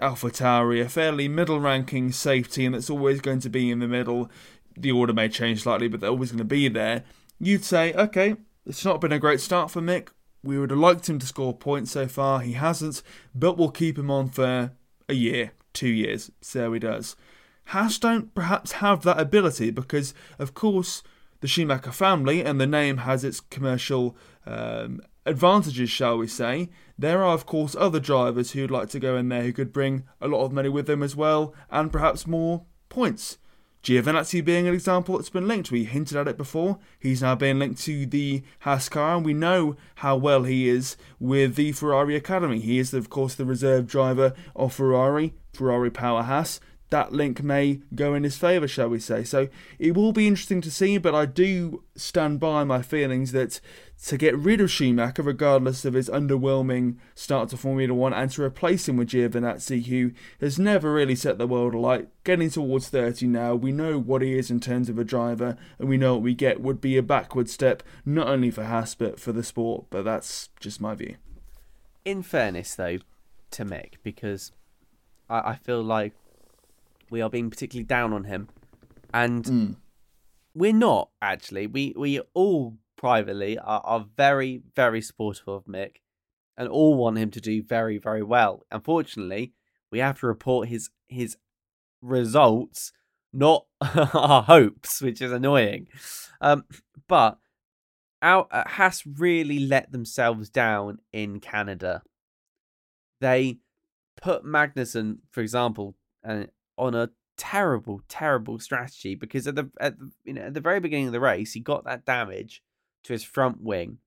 Alpha Tauri, a fairly middle ranking safe team that's always going to be in the middle the order may change slightly, but they're always going to be there. You'd say, okay, it's not been a great start for Mick. We would have liked him to score points so far. He hasn't, but we'll keep him on for a year, two years. See how he does. Haas don't perhaps have that ability because, of course, the Schumacher family and the name has its commercial um, advantages, shall we say. There are, of course, other drivers who'd like to go in there who could bring a lot of money with them as well and perhaps more points. Giovinazzi being an example that's been linked. We hinted at it before. He's now being linked to the Haas car, and we know how well he is with the Ferrari Academy. He is, of course, the reserve driver of Ferrari, Ferrari Power Haas that link may go in his favour, shall we say. So it will be interesting to see, but I do stand by my feelings that to get rid of Schumacher, regardless of his underwhelming start to Formula One, and to replace him with Giovinazzi, who has never really set the world alight, getting towards 30 now, we know what he is in terms of a driver, and we know what we get would be a backward step, not only for Haas, but for the sport, but that's just my view. In fairness, though, to Mick, because I, I feel like we are being particularly down on him, and mm. we're not actually. We we all privately are, are very very supportive of Mick, and all want him to do very very well. Unfortunately, we have to report his his results, not our hopes, which is annoying. Um, but our uh, Haas really let themselves down in Canada. They put Magnussen, for example, and on a terrible, terrible strategy because at the at the, you know at the very beginning of the race he got that damage to his front wing,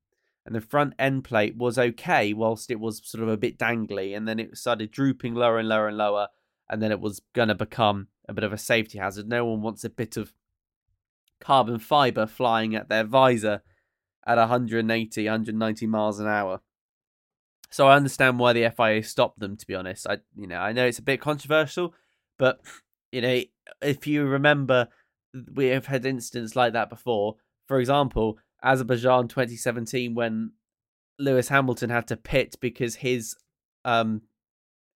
and the front end plate was okay whilst it was sort of a bit dangly, and then it started drooping lower and lower and lower, and then it was gonna become a bit of a safety hazard. No one wants a bit of carbon fiber flying at their visor at 180, 190 miles an hour. So I understand why the FIA stopped them. To be honest, I you know I know it's a bit controversial, but you know, if you remember, we have had incidents like that before. For example, Azerbaijan 2017 when Lewis Hamilton had to pit because his um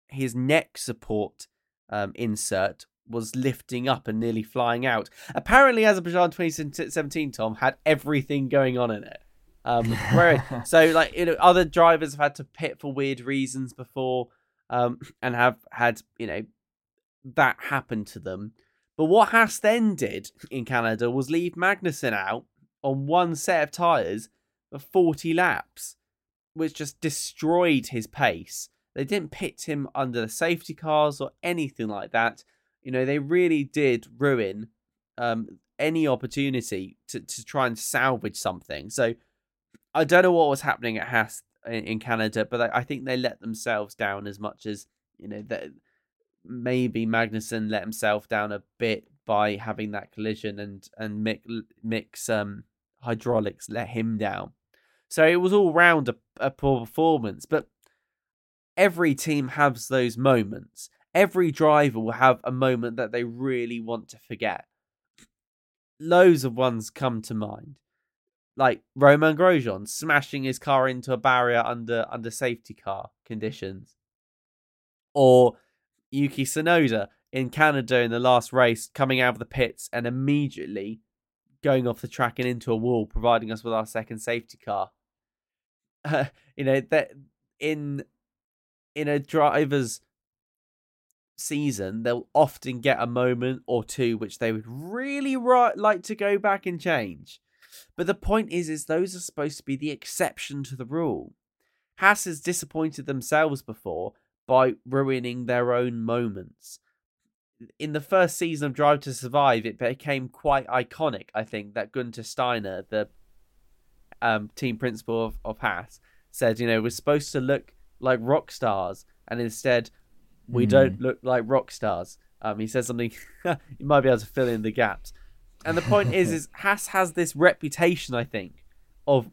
his neck support um insert was lifting up and nearly flying out. Apparently, Azerbaijan 2017, Tom had everything going on in it. Um, where, so like you know, other drivers have had to pit for weird reasons before, um, and have had you know that happened to them. But what Haas then did in Canada was leave Magnussen out on one set of tyres for 40 laps, which just destroyed his pace. They didn't pit him under the safety cars or anything like that. You know, they really did ruin um, any opportunity to, to try and salvage something. So I don't know what was happening at Haas in, in Canada, but I, I think they let themselves down as much as, you know, that maybe Magnussen let himself down a bit by having that collision and and Mick Mick's um, hydraulics let him down. So it was all round a, a poor performance, but every team has those moments. Every driver will have a moment that they really want to forget. Loads of ones come to mind. Like Romain Grosjean smashing his car into a barrier under under safety car conditions. Or Yuki Tsunoda in Canada in the last race, coming out of the pits and immediately going off the track and into a wall, providing us with our second safety car. Uh, you know that in in a driver's season, they'll often get a moment or two which they would really ri- like to go back and change. But the point is, is those are supposed to be the exception to the rule. Haas has disappointed themselves before by ruining their own moments. In the first season of Drive to Survive, it became quite iconic, I think, that Gunter Steiner, the um, team principal of, of Haas, said, you know, we're supposed to look like rock stars, and instead we mm. don't look like rock stars. Um, he says something, you might be able to fill in the gaps. And the point is, is Haas has this reputation, I think, of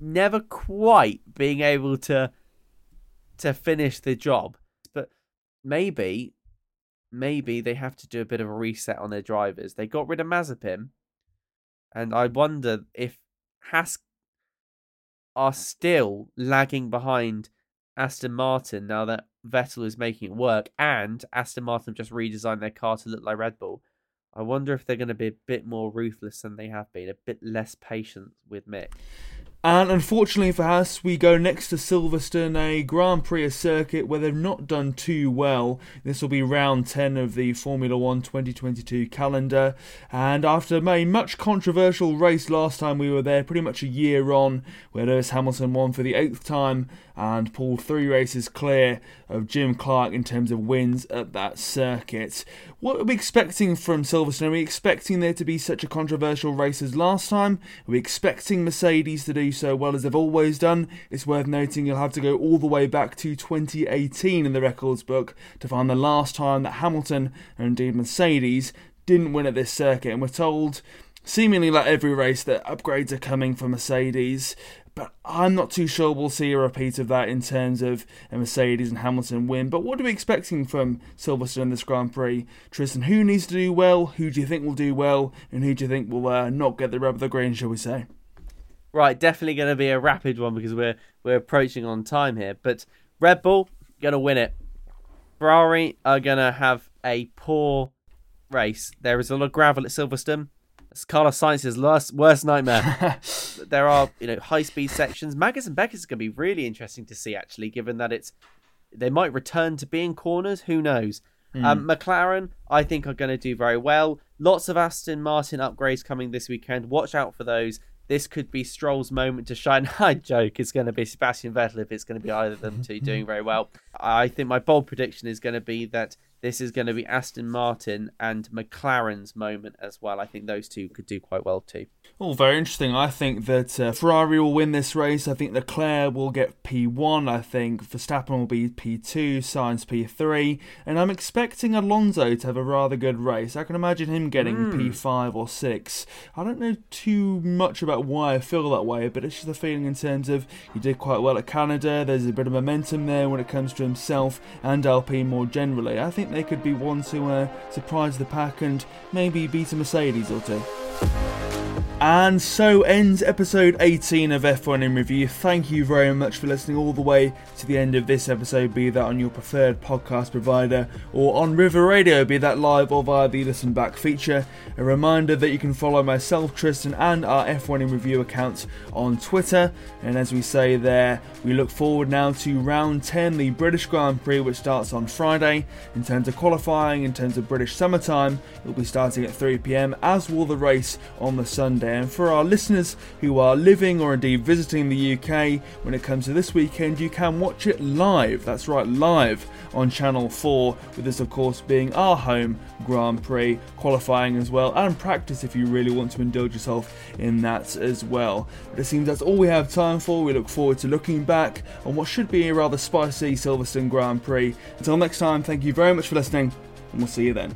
never quite being able to to finish the job. But maybe, maybe they have to do a bit of a reset on their drivers. They got rid of Mazepin, and I wonder if Haas are still lagging behind Aston Martin now that Vettel is making it work, and Aston Martin just redesigned their car to look like Red Bull. I wonder if they're going to be a bit more ruthless than they have been, a bit less patient with Mick. And unfortunately for us, we go next to Silverstone, a Grand Prix circuit where they've not done too well. This will be round 10 of the Formula 1 2022 calendar. And after a much controversial race last time we were there, pretty much a year on, where Lewis Hamilton won for the eighth time and pulled three races clear of Jim Clark in terms of wins at that circuit. What are we expecting from Silverstone? Are we expecting there to be such a controversial race as last time? Are we expecting Mercedes to do so well as they've always done? It's worth noting you'll have to go all the way back to 2018 in the records book to find the last time that Hamilton and indeed Mercedes didn't win at this circuit, and we're told seemingly like every race that upgrades are coming for Mercedes but I'm not too sure we'll see a repeat of that in terms of a Mercedes and Hamilton win. But what are we expecting from Silverstone in this Grand Prix? Tristan, who needs to do well? Who do you think will do well? And who do you think will uh, not get the rub of the green, shall we say? Right, definitely going to be a rapid one because we're we're approaching on time here. But Red Bull going to win it. Ferrari are going to have a poor race. There is a lot of gravel at Silverstone. It's Carlos Sainz's worst, worst nightmare. there are, you know, high speed sections. Maggotts and Beckett is going to be really interesting to see, actually, given that it's they might return to being corners. Who knows? Mm. Um, McLaren, I think, are going to do very well. Lots of Aston Martin upgrades coming this weekend. Watch out for those. This could be Stroll's moment to shine. I joke it's going to be Sebastian Vettel if it's going to be either of them two doing very well. I think my bold prediction is going to be that this is going to be Aston Martin and McLaren's moment as well. I think those two could do quite well too. Oh, very interesting. I think that uh, Ferrari will win this race. I think Leclerc will get P1. I think Verstappen will be P2, Sainz P3. And I'm expecting Alonso to have a rather good race. I can imagine him getting mm. P5 or 6. I don't know too much about why I feel that way, but it's just a feeling in terms of he did quite well at Canada. There's a bit of momentum there when it comes to himself and Alpine more generally. I think they could be one to uh, surprise the pack and maybe beat a Mercedes or two. And so ends episode 18 of F1 in Review. Thank you very much for listening all the way to the end of this episode, be that on your preferred podcast provider or on River Radio, be that live or via the Listen Back feature. A reminder that you can follow myself, Tristan, and our F1 in Review accounts on Twitter. And as we say there, we look forward now to round 10, the British Grand Prix, which starts on Friday. In terms of qualifying, in terms of British summertime, it'll be starting at 3 pm, as will the race on the Sunday. And for our listeners who are living or indeed visiting the UK, when it comes to this weekend, you can watch it live. That's right, live on Channel 4, with this, of course, being our home Grand Prix, qualifying as well, and practice if you really want to indulge yourself in that as well. But it seems that's all we have time for. We look forward to looking back on what should be a rather spicy Silverstone Grand Prix. Until next time, thank you very much for listening, and we'll see you then.